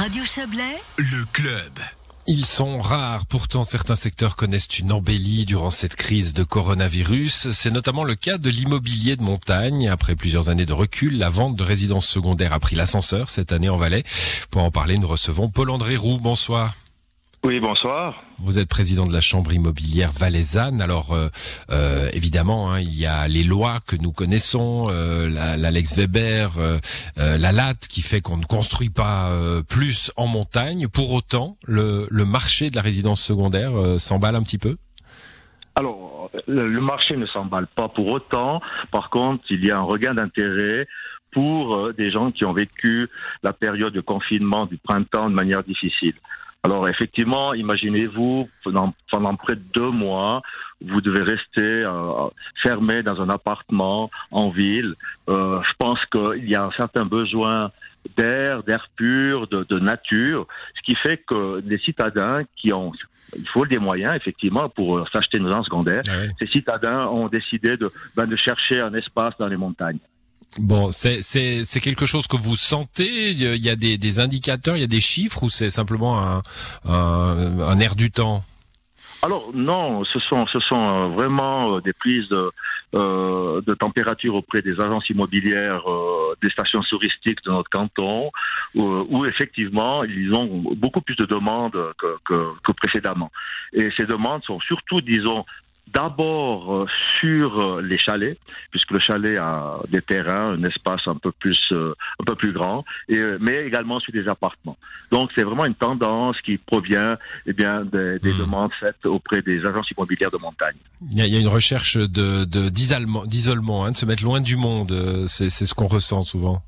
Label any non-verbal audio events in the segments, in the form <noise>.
Radio Chablais, Le club. Ils sont rares, pourtant certains secteurs connaissent une embellie durant cette crise de coronavirus. C'est notamment le cas de l'immobilier de montagne. Après plusieurs années de recul, la vente de résidences secondaires a pris l'ascenseur cette année en Valais. Pour en parler, nous recevons Paul-André Roux. Bonsoir. Oui, bonsoir. Vous êtes président de la Chambre immobilière valaisanne. Alors, euh, euh, évidemment, hein, il y a les lois que nous connaissons, euh, la, la Lex Weber, euh, euh, la LAT, qui fait qu'on ne construit pas euh, plus en montagne. Pour autant, le, le marché de la résidence secondaire s'emballe un petit peu? Alors, le, marché ne s'emballe pas pour autant. Par contre, il y a un regain d'intérêt pour des gens qui ont vécu la période de confinement du printemps de manière difficile. Alors effectivement, imaginez-vous, pendant, pendant près de deux mois, vous devez rester euh, fermé dans un appartement en ville. Euh, je pense qu'il y a un certain besoin d'air, d'air pur, de, de nature, ce qui fait que les citadins qui ont, il faut des moyens effectivement pour euh, s'acheter une résidence secondaire, ces citadins ont décidé de, ben, de chercher un espace dans les montagnes. Bon, c'est quelque chose que vous sentez. Il y a des, des indicateurs, il y a des chiffres, ou c'est simplement un, un air du temps? Alors non, ce sont ce sont euh, vraiment euh, des prises de, euh, de température auprès des agences immobilières, des stations touristiques de notre canton, où, effectivement ils ont beaucoup plus de demandes que précédemment. Et ces demandes sont surtout, disons, D'abord euh, sur euh, les chalets, puisque le chalet a des terrains, un espace un peu plus euh, un peu plus grand, et, mais également sur des appartements. Donc c'est vraiment une tendance qui provient eh bien des, des Mmh. demandes faites auprès des agences immobilières de montagne. Il y a, il y a une recherche de de- d'isolement, d'isolement, hein, de se mettre loin du monde. c'est ce qu'on ressent souvent.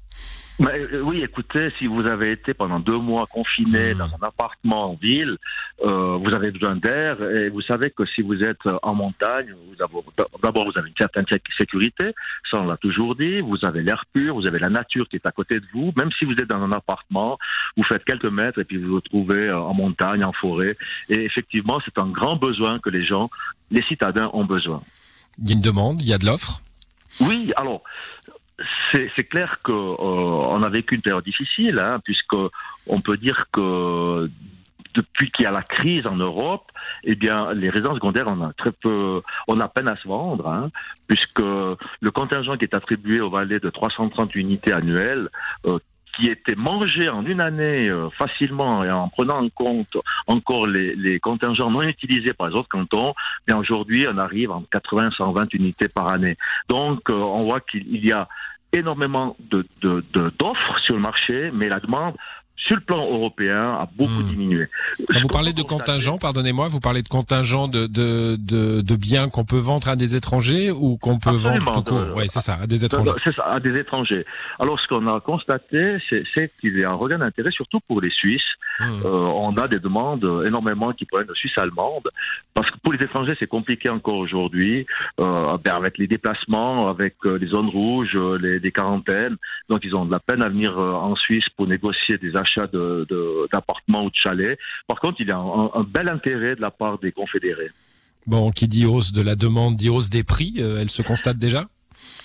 Mais, euh, oui, écoutez, si vous avez été pendant deux mois confiné Mmh. dans un appartement en ville, euh, vous avez besoin d'air et vous savez que si vous êtes euh, en montagne, d'abord vous avez une certaine sé- sécurité, ça on l'a toujours dit, vous avez l'air pur, vous avez la nature qui est à côté de vous, même si vous êtes dans un appartement, vous faites quelques mètres et puis vous vous retrouvez euh, en montagne, en forêt. Et effectivement, c'est un grand besoin que les gens, les citadins ont besoin. Il y a une demande, il y a de l'offre? Oui, alors c'est clair que euh, a vécu une période difficile, hein, puisque on peut dire que depuis qu'il y a la crise en Europe, eh bien les résidences secondaires on a très peu, on a peine à se vendre, hein, puisque le contingent qui est attribué au Valais de 330 unités annuelles. euh, qui était mangé en une année euh, facilement et en prenant en compte encore les, les contingents non utilisés par les autres cantons, bien aujourd'hui on arrive en 80-120 unités par année. Donc euh, on voit qu'il y a énormément de, de, de- d'offres sur le marché, mais la demande sur le plan européen a beaucoup Hmm. diminué. Quand Ce vous parlez de contingent, pardonnez-moi, vous parlez de contingent de de de, de biens qu'on peut vendre à des étrangers ou qu'on peut Absolument, vendre Oui, c'est ça, à des étrangers. C'est ça, à des étrangers. Alors, ce qu'on a constaté, c'est, qu'il y a un regain d'intérêt, surtout pour les Suisses. Hmm. Euh, on a des demandes euh, énormément qui proviennent de Suisse allemande, parce que pour les étrangers, c'est compliqué encore aujourd'hui, euh, ben, avec les déplacements, avec les zones rouges, les, les quarantaines. Donc, ils ont de la peine à venir en Suisse pour négocier des de- d'appartements ou de chalets. Par contre, il y a un, un bel intérêt de la part des confédérés. Bon, qui dit hausse de la demande, dit hausse des prix. euh, elle se constate déjà?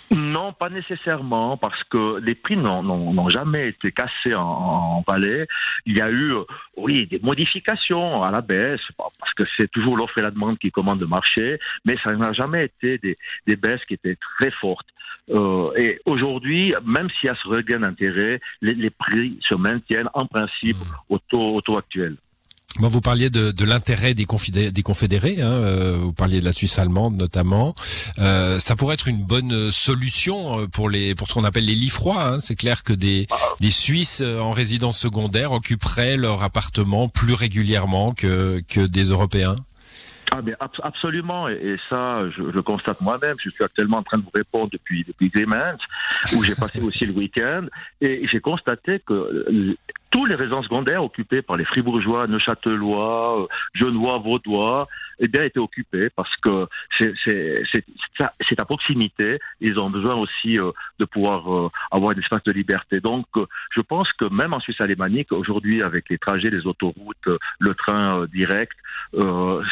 Non, pas nécessairement, parce que les prix n'ont- jamais été cassés en, en Valais. Il y a eu, oui, des modifications à la baisse, parce que c'est toujours l'offre et la demande qui commandent le marché, mais ça n'a jamais été des, des baisses qui étaient très fortes. Euh, et aujourd'hui, même s'il y a ce regain d'intérêt, les, les prix se maintiennent en principe au taux, au taux actuel. Bon, vous parliez de, l'intérêt des, confédérés. Hein, euh, vous parliez de la Suisse allemande notamment. Euh, ça pourrait être une bonne solution euh, pour les pour ce qu'on appelle les lits froids. Hein. C'est clair que des des Suisses en résidence secondaire occuperaient leur appartement plus régulièrement que que des Européens. Ah ab- absolument et, ça je, le constate moi-même. Je suis actuellement en train de vous répondre depuis depuis où j'ai passé aussi le week-end et j'ai constaté que tous les résidences secondaires occupées par les Fribourgeois, Neuchâtelois, euh, Genevois, Vaudois eh bien, étaient occupés parce que c'est à proximité. Ils ont besoin aussi euh, de pouvoir euh, avoir un espace de liberté. Donc, euh, je pense que même en Suisse alémanique, aujourd'hui, avec les trajets, les autoroutes, le train direct,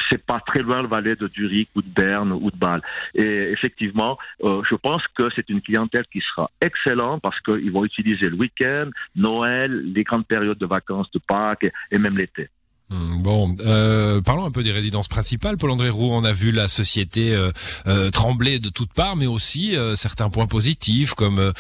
c'est pas très loin le Valais de Zurich ou de Berne ou de Bâle. Et effectivement, je pense que c'est une clientèle qui sera excellente parce qu'ils vont utiliser le week-end, Noël, les grandes périodes de vacances de Pâques et même l'été. Hmm, bon, euh, parlons un peu des résidences principales. Paul-André Roux, on a vu la société euh, euh, trembler de toutes parts, mais aussi certains points positifs, comme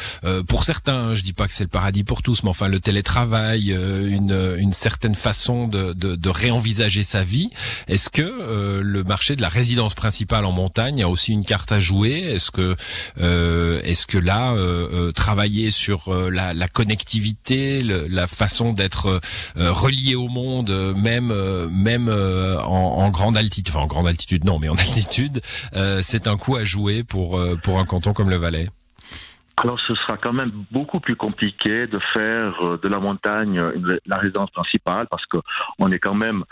pour certains, je dis pas que c'est le paradis pour tous, mais enfin le télétravail, une, une certaine façon de, de, de réenvisager sa vie. Est-ce que le marché de la résidence principale en montagne a aussi une carte à jouer? Est-ce que est-ce que là, travailler sur la, la connectivité, la façon d'être relié au monde, même même euh, euh, en, grande altitude, enfin en grande altitude non, mais en <laughs> altitude, euh, c'est un coup à jouer pour pour un canton comme le Valais. Alors ce sera quand même beaucoup plus compliqué de faire de la montagne la résidence principale parce que on est quand même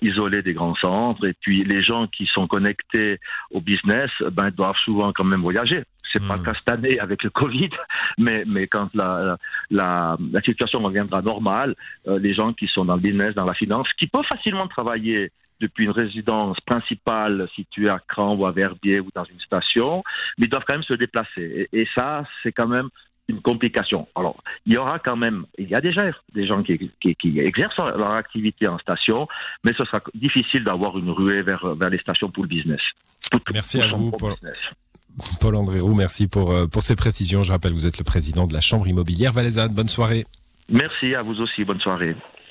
isolé des grands centres et puis les gens qui sont connectés au business ben doivent souvent quand même voyager. C'est pas hmm. qu'à cette année avec le Covid, <laughs> mais, mais quand la, la, la situation reviendra normale, euh, les gens qui sont dans le business, dans la finance, qui peuvent facilement travailler depuis une résidence principale située à Cran ou à Verbier ou dans une station, mais ils doivent quand même se déplacer. Et, ça, c'est quand même une complication. Alors, il y aura quand même, il y a déjà des gens qui, qui, qui exercent leur activité en station, mais ce sera difficile d'avoir une ruée vers, vers les stations pour le business. Merci à vous. Pour... Paul André Roux, merci pour, euh, pour ces précisions. Je rappelle, vous êtes le président de la Chambre immobilière valaisanne. Bonne soirée. Merci à vous aussi. Bonne soirée.